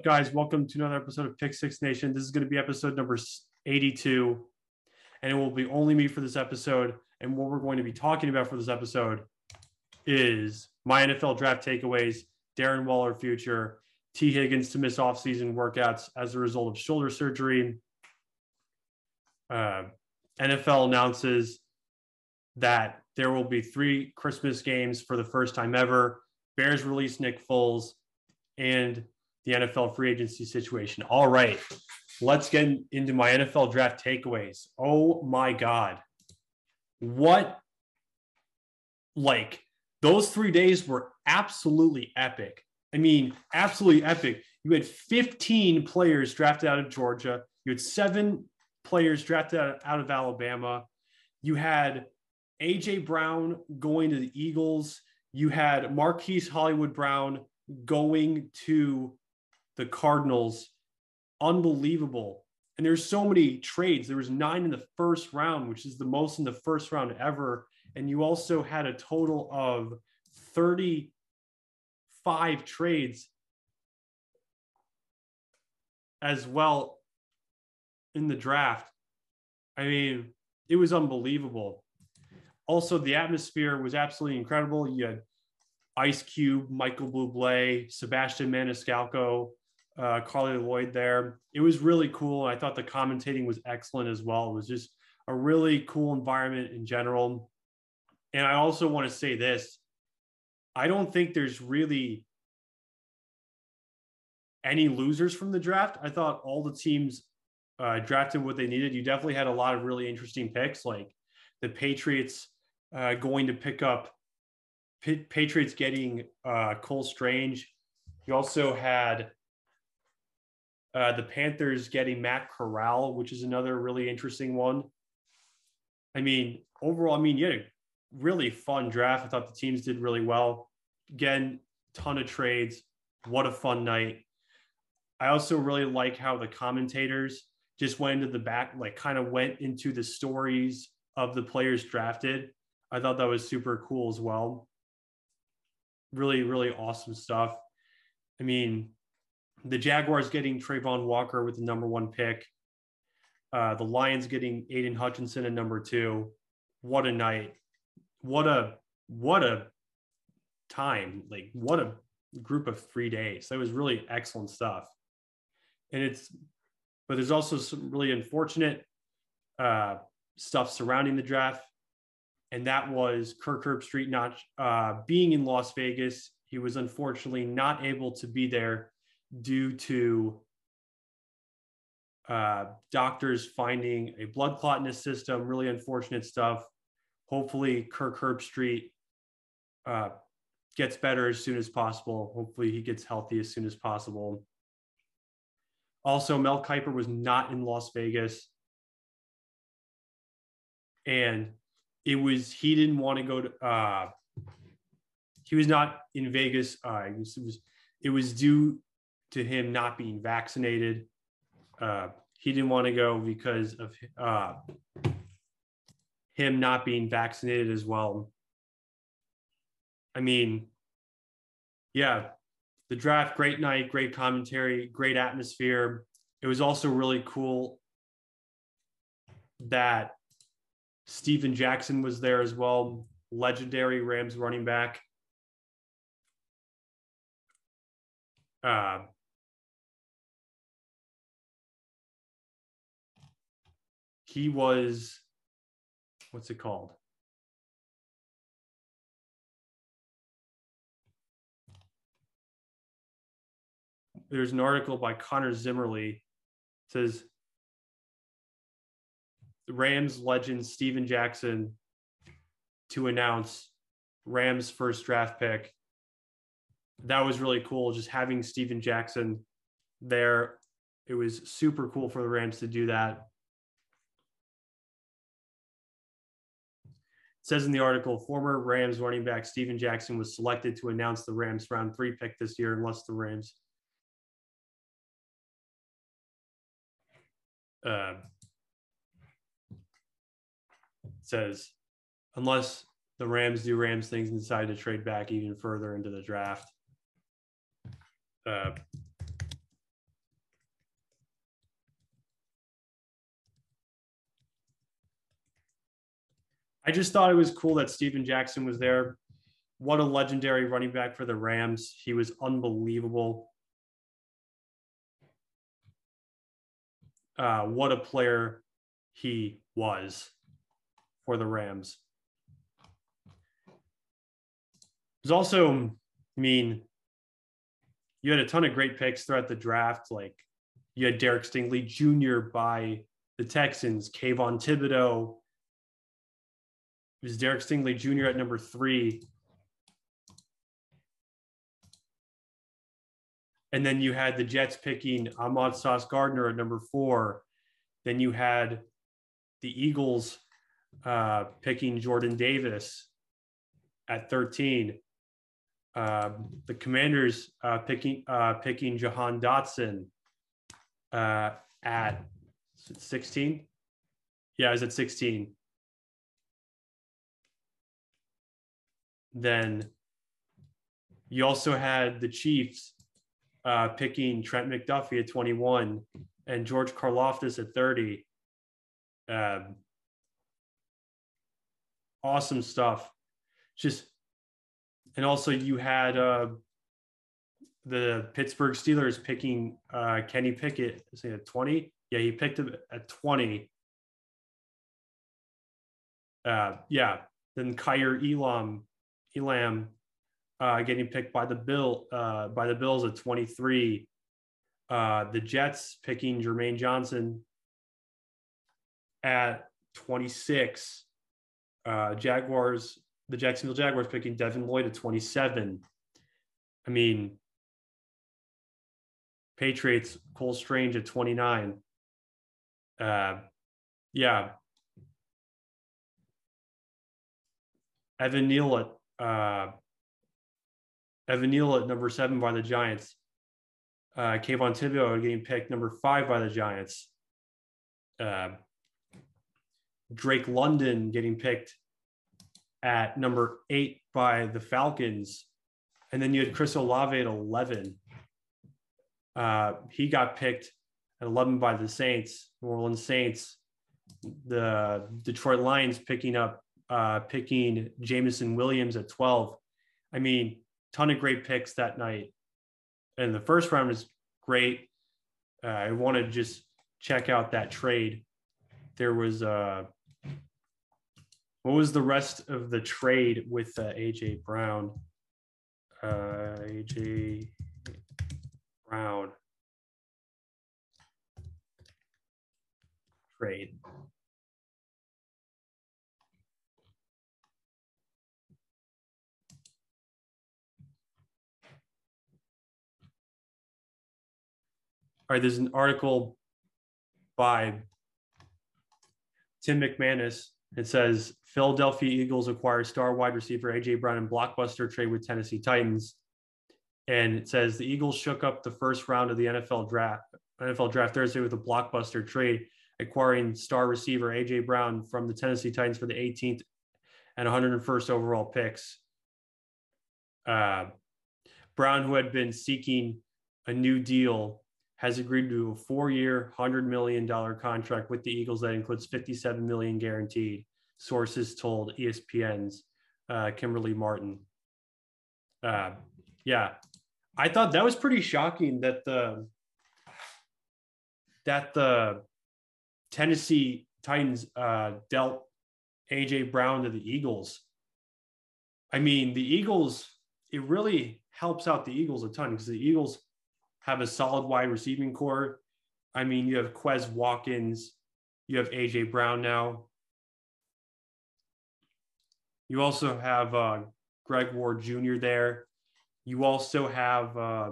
up, guys? Welcome to another episode of Pick Six Nation. This is going to be episode number 82, and it will be only me for this episode. And what we're going to be talking about for this episode is my NFL draft takeaways, Darren Waller future, Tee Higgins to miss offseason workouts as a result of shoulder surgery. Uh, NFL announces that there will be three Christmas games for the first time ever. Bears release Nick Foles and the NFL free agency situation. All right, let's get into my NFL draft takeaways. Oh my God. What, like, those three days were absolutely epic. I mean, absolutely epic. You had 15 players drafted out of Georgia, you had seven players drafted out of Alabama, you had AJ Brown going to the Eagles, you had Marquise Hollywood Brown going to the Cardinals. Unbelievable. And there's so many trades. There was nine in the first round, which is the most in the first round ever. And you also had a total of 35 trades as well in the draft. I mean, it was unbelievable. Also, the atmosphere was absolutely incredible. You had Ice Cube, Michael Bublé, Sebastian Maniscalco, uh, Carli Lloyd there. It was really cool. I thought the commentating was excellent as well. It was just a really cool environment in general. And I also want to say this I don't think there's really any losers from the draft. I thought all the teams uh, drafted what they needed. You definitely had a lot of really interesting picks, like the Patriots uh, going to pick up Patriots getting uh, Cole Strange. You also had uh, the Panthers getting Matt Corral, which is another really interesting one. I mean, overall, I mean, you had a really fun draft. I thought the teams did really well. Again, ton of trades. What a fun night. I also really like how the commentators just went into the back, like kind of went into the stories of the players drafted. I thought that was super cool as well. Really, really awesome stuff. I mean, the Jaguars getting Travon Walker with the number one pick. Uh, the Lions getting Aidan Hutchinson at number two. What a night. What a what a time. Like what a group of three days. That was really excellent stuff. And it's but there's also some really unfortunate uh, stuff surrounding the draft. And that was Kirk Herbstreit not uh, being in Las Vegas. He was unfortunately not able to be there due to uh, doctors finding a blood clot in his system. Really unfortunate stuff. Hopefully, Kirk Herbstreit uh, gets better as soon as possible. Hopefully, he gets healthy as soon as possible. Also, Mel Kiper was not in Las Vegas. And it was, he didn't want to go to, uh, he was not in Vegas. Uh, it was, it was, it was due to him not being vaccinated. Uh, he didn't want to go because of uh, him not being vaccinated as well. I mean, yeah, the draft, great night, great commentary, great atmosphere. It was also really cool that Steven Jackson was there as well, legendary Rams running back. Uh, he was what's it called? There's an article by connor zimmerly. Says rams legend steven jackson to announce rams first draft pick. That was really cool just having steven jackson there. It was super cool for the rams to do that says in the article, former Rams running back Steven Jackson was selected to announce the Rams round three pick this year, unless the Rams. Uh, says, unless the Rams do Rams things and decide to trade back even further into the draft. Uh, I just thought it was cool that Steven Jackson was there. What a legendary running back for the Rams. He was unbelievable. Uh, what a player he was for the Rams. There's also, I mean, you had a ton of great picks throughout the draft. Like you had Derek Stingley Jr. by the Texans, Kayvon Thibodeaux. It was Derek Stingley Jr. at number three. And then you had the Jets picking Ahmad Sauce Gardner at number four. Then you had the Eagles uh, picking Jordan Davis at 13. Uh, the Commanders uh, picking uh, picking Jahan Dotson uh, at 16. Yeah, I was at 16. Then you also had the Chiefs uh, picking Trent McDuffie at 21 and George Karlaftis at 30. Um, awesome stuff. Just and also you had uh, the Pittsburgh Steelers picking uh, Kenny Pickett at 20. Yeah, he picked him at 20. Uh, yeah, then Kaiir Elam, Elam uh, getting picked by the Bill uh, by the Bills at 23. Uh, the Jets picking Jermaine Johnson at 26. Uh, Jaguars, the Jacksonville Jaguars picking Devin Lloyd at 27. I mean, Patriots, Cole Strange at 29. Uh, yeah. Evan Neal at uh, Evan Neal at number seven by the Giants. Uh, Kayvon Thibodeaux getting picked number five by the Giants. Uh, Drake London getting picked at number eight by the Falcons. And then you had Chris Olave at 11. Uh, he got picked at 11 by the Saints, New Orleans Saints. The Detroit Lions picking up, uh, picking Jameson Williams at 12. I mean, ton of great picks that night. And the first round is great. Uh, I want to just check out that trade. There was uh, what was the rest of the trade with uh, AJ Brown? Uh, AJ Brown trade. All right, there's an article by Tim McManus. It says Philadelphia Eagles acquire star wide receiver AJ Brown in blockbuster trade with Tennessee Titans. And it says the Eagles shook up the first round of the NFL draft NFL draft Thursday with a blockbuster trade, acquiring star receiver AJ Brown from the Tennessee Titans for the 18th and 101st overall picks. Uh, Brown, who had been seeking a new deal has agreed to a four-year, hundred million dollar contract with the Eagles that includes 57 million guaranteed. Sources told ESPN's uh, Kimberly Martin. Uh, yeah, I thought that was pretty shocking that the that the Tennessee Titans uh, dealt AJ Brown to the Eagles. I mean, the Eagles. It really helps out the Eagles a ton because the Eagles have a solid wide receiving core. I mean, you have Quez Watkins, you have AJ Brown now. You also have uh, Greg Ward Jr. there. You also have uh,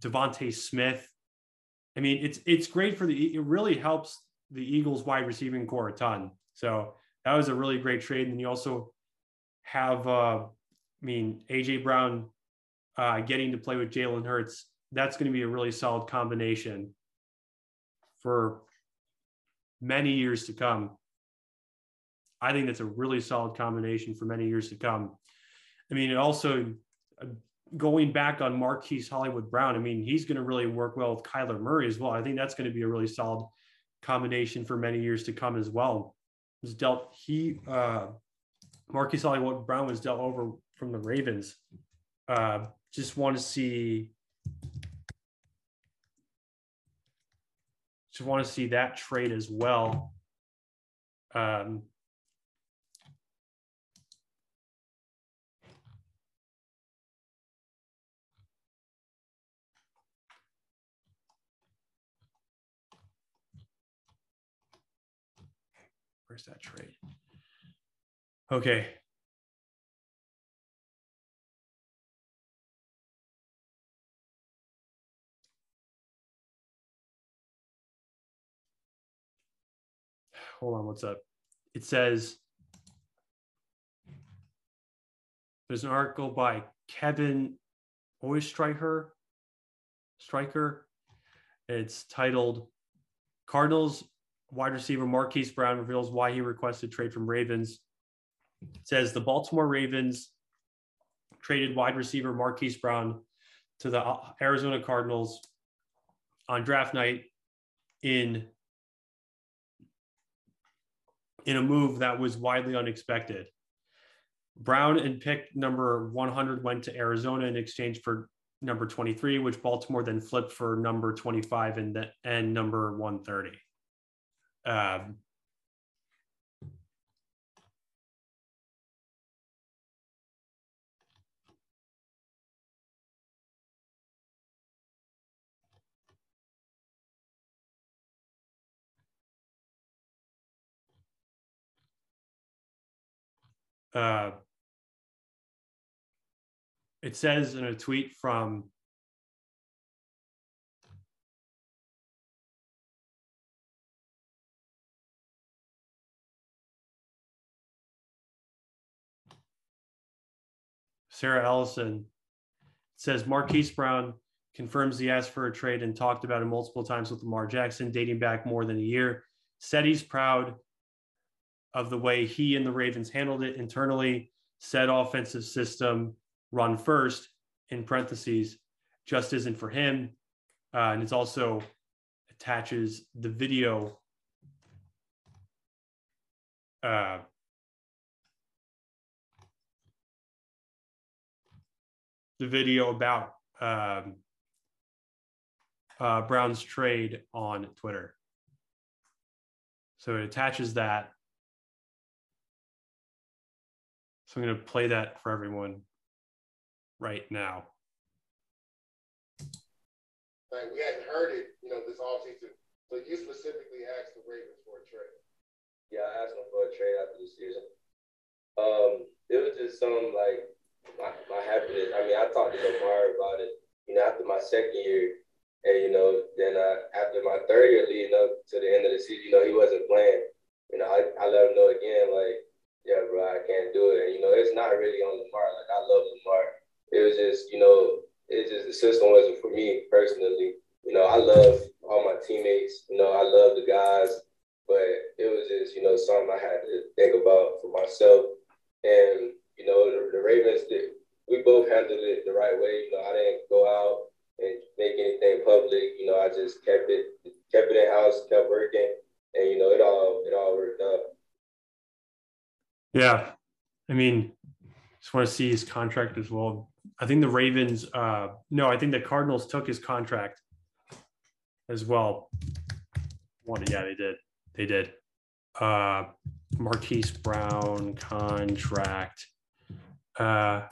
DeVonta Smith. I mean, it's it's great for the. It really helps the Eagles' wide receiving core a ton. So that was a really great trade. And you also have, uh, I mean, AJ Brown uh, getting to play with Jalen Hurts, that's going to be a really solid combination for many years to come. I think that's a really solid combination for many years to come. I mean, it also uh, going back on Marquise Hollywood Brown. I mean, he's going to really work well with Kyler Murray as well. I think that's going to be a really solid combination for many years to come as well. was dealt he uh Marquise Hollywood Brown was dealt over from the Ravens. Uh just want to see just want to see that trade as well. Um Where's that trade? Okay. Hold on, what's up? It says there's an article by Kevin Oestreicher. Striker. It's titled Cardinals wide receiver Marquise Brown reveals why he requested trade from Ravens. It says the Baltimore Ravens traded wide receiver Marquise Brown to the Arizona Cardinals on draft night in in a move that was widely unexpected. Brown and pick number 100 went to Arizona in exchange for number 23, which Baltimore then flipped for number 25 and, the, and number 130. Um, uh, it says in a tweet from Sarah Ellison says Marquise Brown confirms he asked for a trade and talked about it multiple times with Lamar Jackson, dating back more than a year. Said he's proud of the way he and the Ravens handled it internally. Said offensive system run first in parentheses just isn't for him. Uh, and it's also attaches the video uh, the video about um, uh, Brown's trade on Twitter. So it attaches that. So I'm going to play that for everyone right now. Like we hadn't heard it, you know, this offseason. So you specifically asked the Ravens for a trade. Yeah, I asked them for a trade after the season. Um, it was just some like my, my happiness. I mean, I talked to Lamar about it, you know, after my second year. And, you know, then I, after my third year leading up to the end of the season, you know, he wasn't playing. You know, I, I let him know again, like, yeah, bro, I can't do it. And, you know, it's not really on Lamar. Like, I love Lamar. It was just, you know, it just, the system wasn't for me personally. You know, I love all my teammates. You know, I love the guys. But it was just, you know, something I had to think about for myself. And you know, the, the Ravens did. We both handled it the right way. You know, I didn't go out and make anything public. You know, I just kept it kept it in house, kept working, and you know, it all it all worked out. Yeah, I mean, just want to see his contract as well. I think the Ravens. Uh, no, I think the Cardinals took his contract as well. Yeah, they did. They did. Uh, Marquise Brown contract. Uh,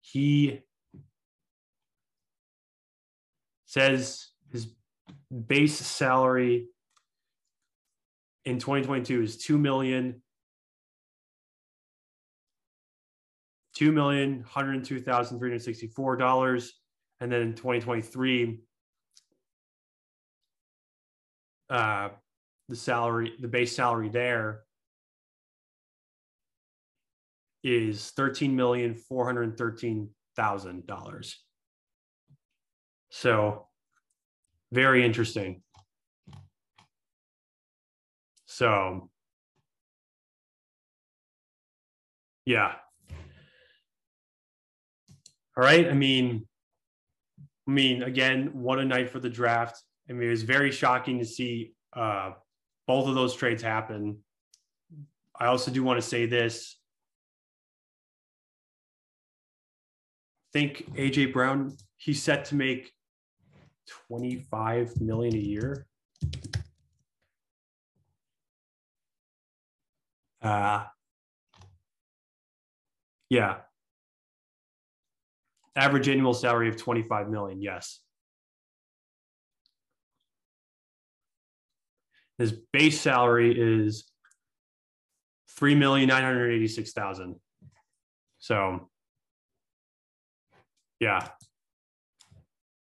he says his base salary in 2022 is two million two million dollars, and then in 2023, uh, the salary, the base salary there is thirteen million four hundred thirteen thousand dollars. So very interesting. So yeah. All right. I mean, I mean, again, what a night for the draft. I mean, it was very shocking to see uh, both of those trades happen. I also do want to say this. I think AJ Brown, he's set to make 25 million a year. Uh, yeah. Average annual salary of 25 million, yes. His base salary is three million nine hundred eighty-six thousand. So, yeah. I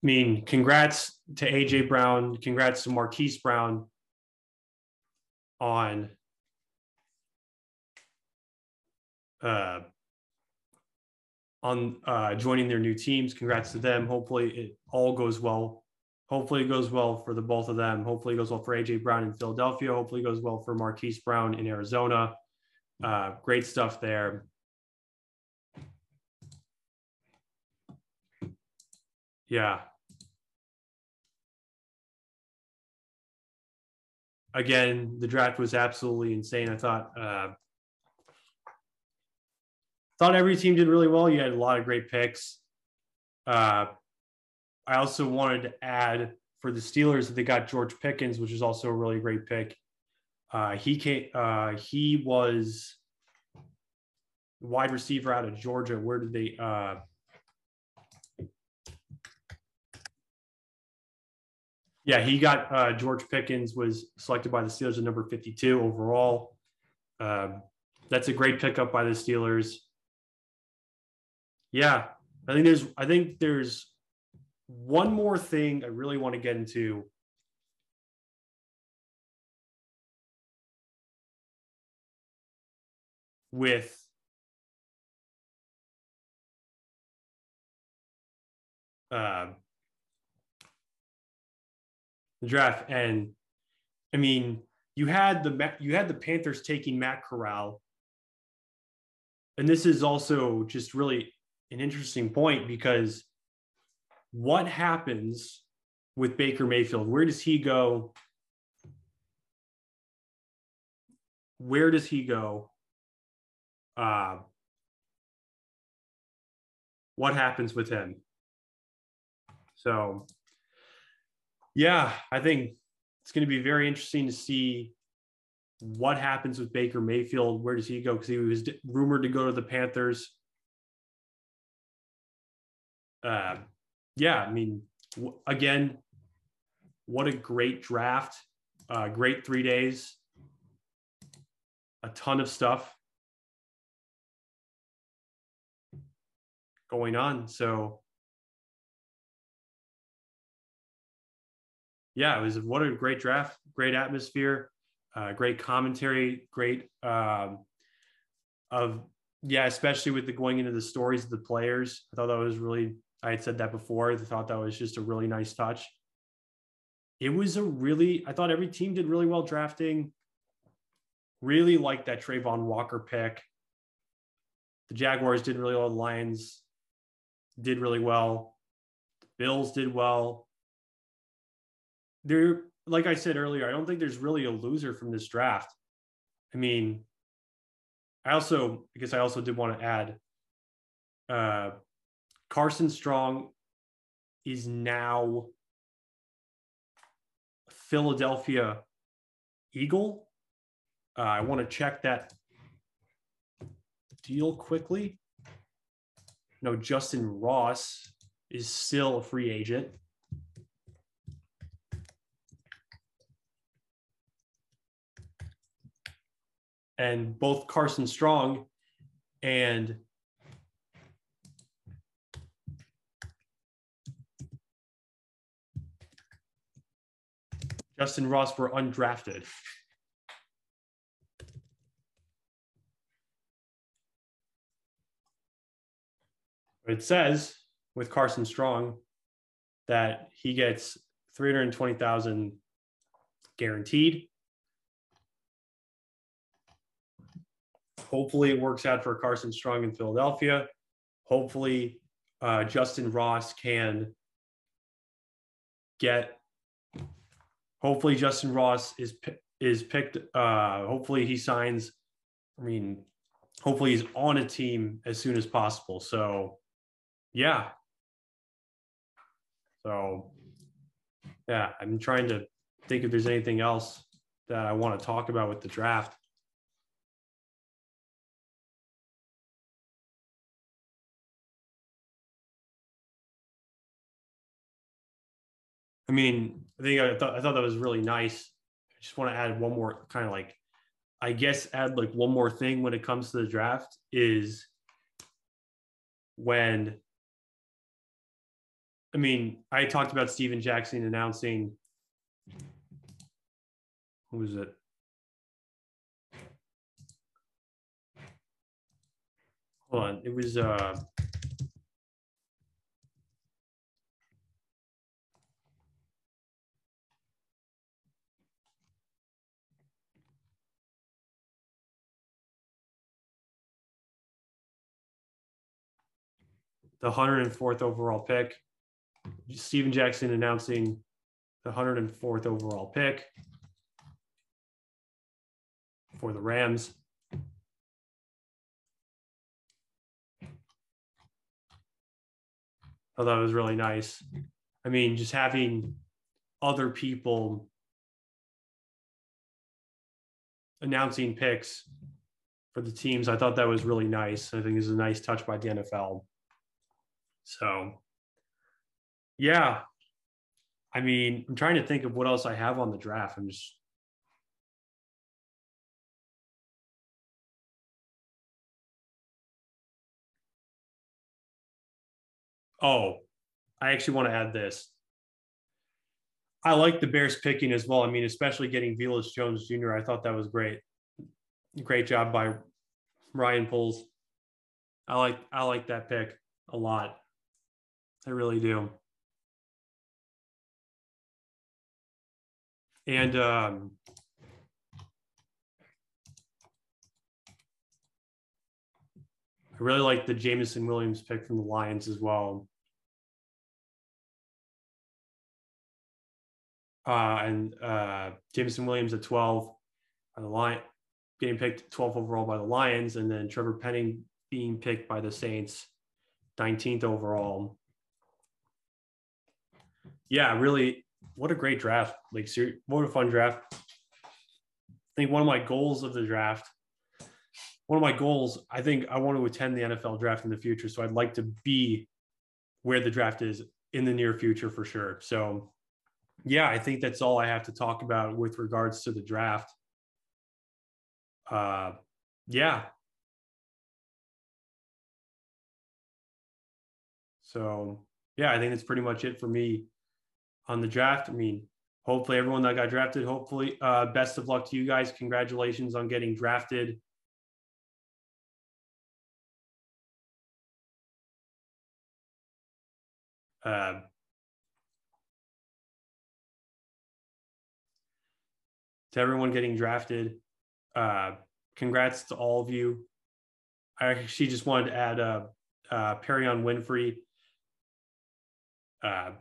mean, congrats to AJ Brown. Congrats to Marquise Brown on uh, on uh, joining their new teams. Congrats to them. Hopefully, it all goes well. Hopefully, it goes well for the both of them. Hopefully, it goes well for AJ Brown in Philadelphia. Hopefully, it goes well for Marquise Brown in Arizona. Uh, great stuff there. Yeah. Again, the draft was absolutely insane. I thought uh, thought every team did really well. You had a lot of great picks. Uh, I also wanted to add for the Steelers that they got George Pickens, which is also a really great pick. Uh, he came. Uh, he was wide receiver out of Georgia. Where did they? Uh, yeah, he got uh, George Pickens was selected by the Steelers at number fifty-two overall. Um, that's a great pickup by the Steelers. Yeah, I think there's. I think there's one more thing I really want to get into with uh, the draft. And I mean, you had the you had the Panthers taking Matt Corral, and this is also just really an interesting point because what happens with Baker Mayfield? Where does he go? Where does he go? uh, what happens with him. So, yeah, I think it's going to be very interesting to see what happens with Baker Mayfield. Where does he go? Because he was rumored to go to the Panthers. Uh, yeah, I mean, w- again, what a great draft. Uh, great three days. A ton of stuff. going on. So yeah, it was what a great draft, great atmosphere, uh, great commentary, great um, of yeah, especially with the going into the stories of the players. I thought that was really I had said that before. I thought that was just a really nice touch. It was a really I thought every team did really well drafting. Really liked that Travon Walker pick. The Jaguars did really well. The Lions did really well. The Bills did well. There, like I said earlier, I don't think there's really a loser from this draft. I mean, I also, I guess I also did want to add uh, Carson Strong is now Philadelphia Eagle. Uh, I want to check that deal quickly. No, Justin Ross is still a free agent. And both Carson Strong and Justin Ross were undrafted. It says with Carson Strong that he gets 320,000 guaranteed. Hopefully it works out for Carson Strong in Philadelphia. Hopefully uh, Justin Ross can get hopefully Justin Ross is is picked. Uh, hopefully he signs. I mean, hopefully he's on a team as soon as possible. So, yeah. So, yeah, I'm trying to think if there's anything else that I want to talk about with the draft. I mean, I think I thought I thought that was really nice. I just want to add one more kind of like, I guess, add like one more thing when it comes to the draft is when. I mean, I talked about Steven Jackson announcing. Who was it? Hold on, it was uh the 104th overall pick. Steven Jackson announcing the 104th overall pick for the Rams. Oh, that was really nice. I mean, just having other people announcing picks for the teams, I thought that was really nice. I think it's a nice touch by the NFL. So, yeah. I mean, I'm trying to think of what else I have on the draft. I'm just. Oh, I actually want to add this. I like the Bears picking as well. I mean, especially getting Velus Jones Jr. I thought that was great. Great job by Ryan Poles. I like I like that pick a lot. I really do. And um, I really like the Jameson Williams pick from the Lions as well. Uh, and uh, Jameson Williams at 12 by the line, getting picked 12 overall by the Lions, and then Trevor Penning being picked by the Saints 19th overall yeah, really, what a great draft. Like, what a fun draft. I think one of my goals of the draft, one of my goals, I think I want to attend the NFL draft in the future. So I'd like to be where the draft is in the near future for sure. So, yeah, I think that's all I have to talk about with regards to the draft. Uh, yeah. So, yeah, I think that's pretty much it for me on the draft. I mean, hopefully everyone that got drafted, hopefully uh, best of luck to you guys. Congratulations on getting drafted. Uh, to everyone getting drafted, uh, congrats to all of you. I actually just wanted to add uh, uh, Perrion Winfrey. Uh,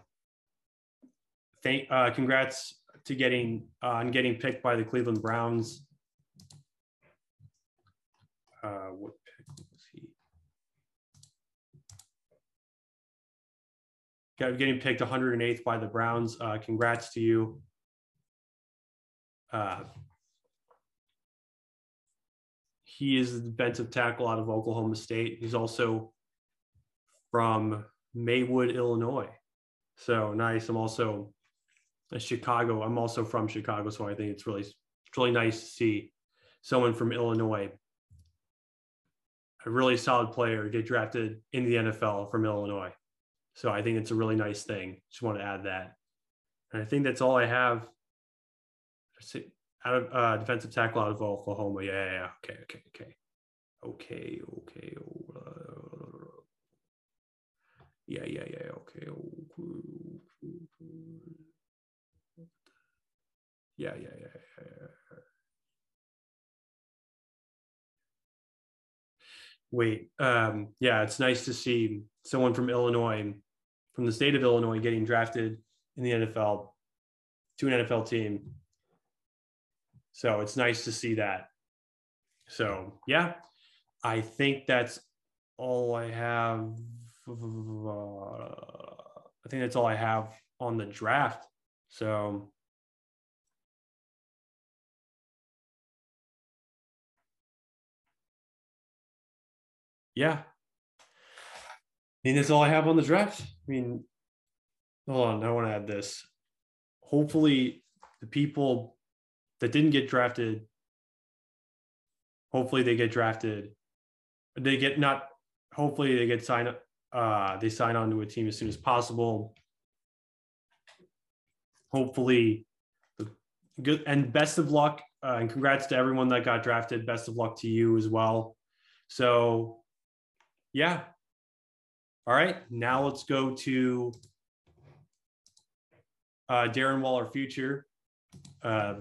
thank uh, congrats to getting uh, on getting picked by the Cleveland Browns. Uh, what pick was he? Got getting picked 108th by the Browns. Uh, congrats to you. Uh, he is the defensive tackle out of Oklahoma State. He's also from Maywood, Illinois. So nice. I'm also Chicago. I'm also from Chicago, so I think it's really it's really nice to see someone from Illinois, a really solid player, get drafted in the NFL from Illinois. So I think it's a really nice thing. Just want to add that. And I think that's all I have. Out of uh, defensive tackle out of Oklahoma. Yeah, yeah, yeah. Okay, okay, okay. Okay, okay. Yeah, yeah, yeah. Okay. okay. Yeah, yeah, yeah. Wait, um, yeah, it's nice to see someone from Illinois, from the state of Illinois, getting drafted in the NFL. to an NFL team. So it's nice to see that. So yeah, I think that's all I have. Uh, I think that's all I have on the draft. So yeah. I mean, that's all I have on the draft. I mean, hold on, I want to add this. Hopefully, the people that didn't get drafted, hopefully they get drafted. They get not. Hopefully, they get signed. Uh, they sign on to a team as soon as possible. Hopefully, the good and best of luck uh, and congrats to everyone that got drafted. Best of luck to you as well. So, yeah, all right, now let's go to uh, Darren Waller future. Uh,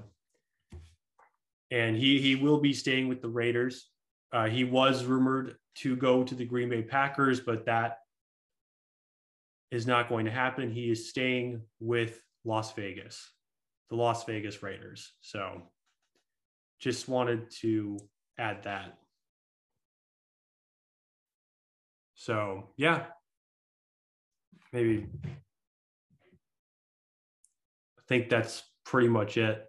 and he he will be staying with the Raiders. Uh, he was rumored to go to the Green Bay Packers, but that is not going to happen. He is staying with Las Vegas, the Las Vegas Raiders. So just wanted to add that. So yeah, maybe I think that's pretty much it.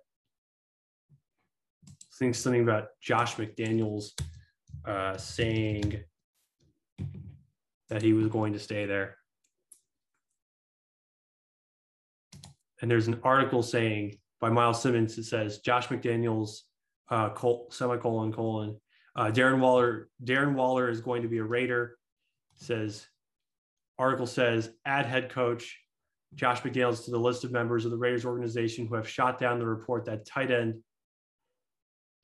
I think something about Josh McDaniels uh, saying that he was going to stay there. And there's an article saying by Myles Simmons, it says Josh McDaniels, uh, col- semicolon, colon, uh, Darren Waller, Darren Waller is going to be a Raider says article says add head coach Josh McDaniels to the list of members of the Raiders organization who have shot down the report that tight end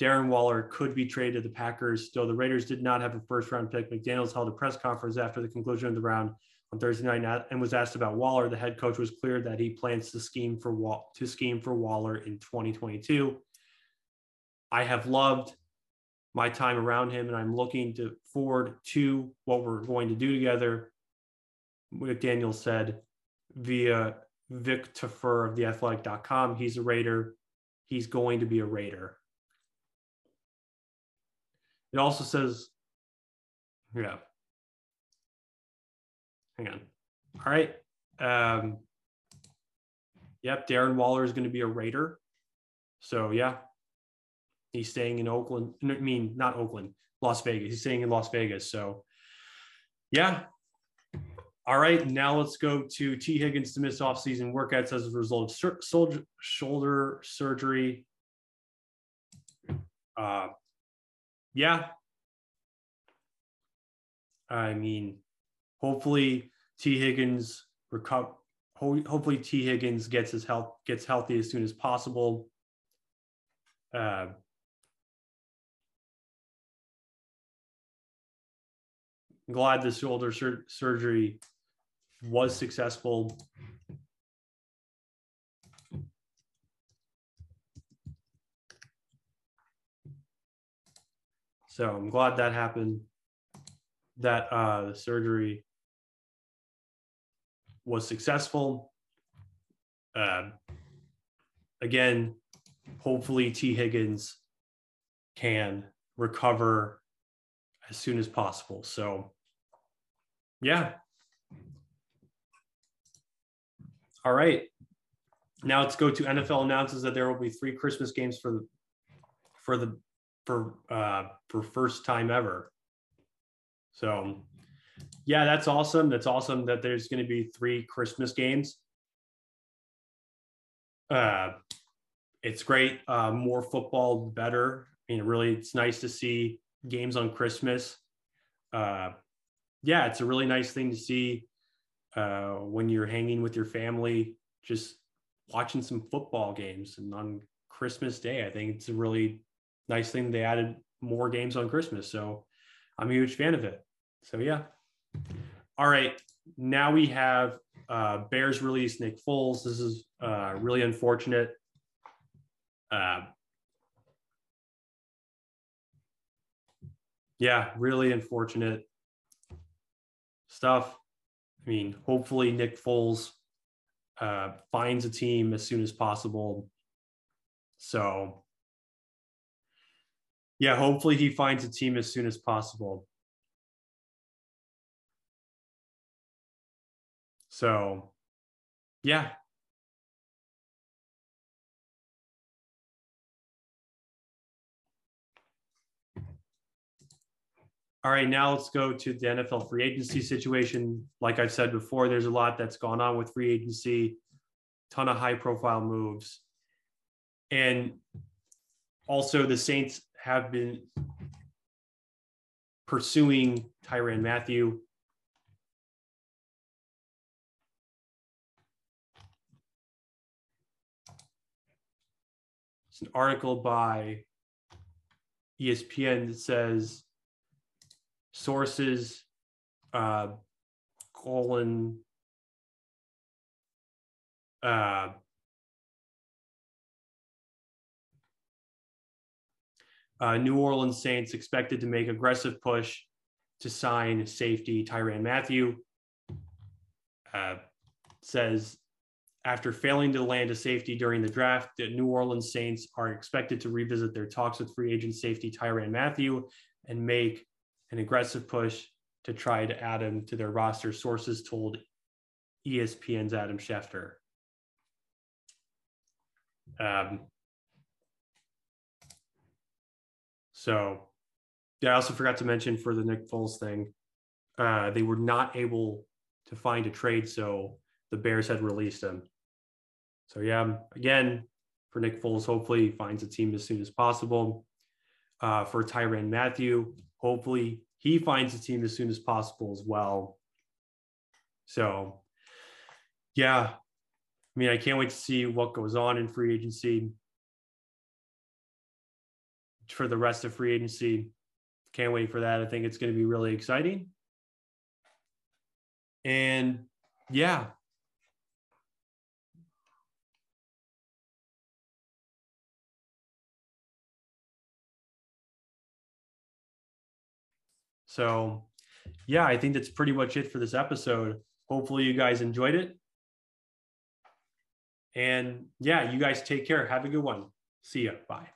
Darren Waller could be traded to the Packers. Though the Raiders did not have a first round pick, McDaniels held a press conference after the conclusion of the round on Thursday night and was asked about Waller. The head coach was clear that he plans to scheme for to scheme for Waller in 2022. I have loved my time around him, and I'm looking to forward to what we're going to do together. McDaniel said via Vic Tafur of theathletic.com. He's a Raider. He's going to be a Raider. It also says, yeah. Hang on. All right. Um, yep, Darren Waller is going to be a Raider. So, yeah, He's staying in Oakland. I mean, not Oakland, Las Vegas. He's staying in Las Vegas. So, yeah. All right. Now let's go to Tee Higgins to miss offseason workouts as a result of sur- shoulder surgery. Uh, yeah. I mean, hopefully Tee Higgins recover. Hopefully Tee Higgins gets his health gets healthy as soon as possible. Uh, I'm glad the shoulder sur- surgery was successful. So I'm glad that happened. That uh, the surgery was successful. Uh, again, hopefully Tee Higgins can recover as soon as possible. So yeah. All right. Now let's go to NFL announces that there will be three Christmas games for the for the for uh for first time ever. So yeah, that's awesome. That's awesome that there's going to be three Christmas games. Uh it's great. Uh more football better. I mean, really it's nice to see games on Christmas. Uh yeah, it's a really nice thing to see uh, when you're hanging with your family, just watching some football games. And on Christmas Day, I think it's a really nice thing they added more games on Christmas. So I'm a huge fan of it. So yeah. All right. Now we have uh, Bears release Nick Foles. This is uh, really unfortunate. Uh, yeah, really unfortunate stuff. I mean, hopefully Nick Foles uh, finds a team as soon as possible. So, yeah, hopefully he finds a team as soon as possible. So, yeah. All right, now let's go to the NFL free agency situation. Like I've said before, there's a lot that's gone on with free agency, ton of high profile moves. And also the Saints have been pursuing Tyrann Mathieu. It's an article by ESPN that says sources, uh, colon, uh, uh, New Orleans Saints expected to make aggressive push to sign safety Tyrann Mathieu. Uh, says after failing to land a safety during the draft, the New Orleans Saints are expected to revisit their talks with free agent safety Tyrann Mathieu and make an aggressive push to try to add him to their roster, sources told ESPN's Adam Schefter. Um, so, yeah, I also forgot to mention for the Nick Foles thing, uh, they were not able to find a trade, so the Bears had released him. So, yeah, again, for Nick Foles, hopefully he finds a team as soon as possible. Uh, for Tyrann Mathieu, hopefully he finds a team as soon as possible as well. So, yeah, I mean, I can't wait to see what goes on in free agency for the rest of free agency. Can't wait for that. I think it's going to be really exciting. And yeah, So, yeah, I think that's pretty much it for this episode. Hopefully, you guys enjoyed it. And yeah, you guys take care. Have a good one. See ya. Bye.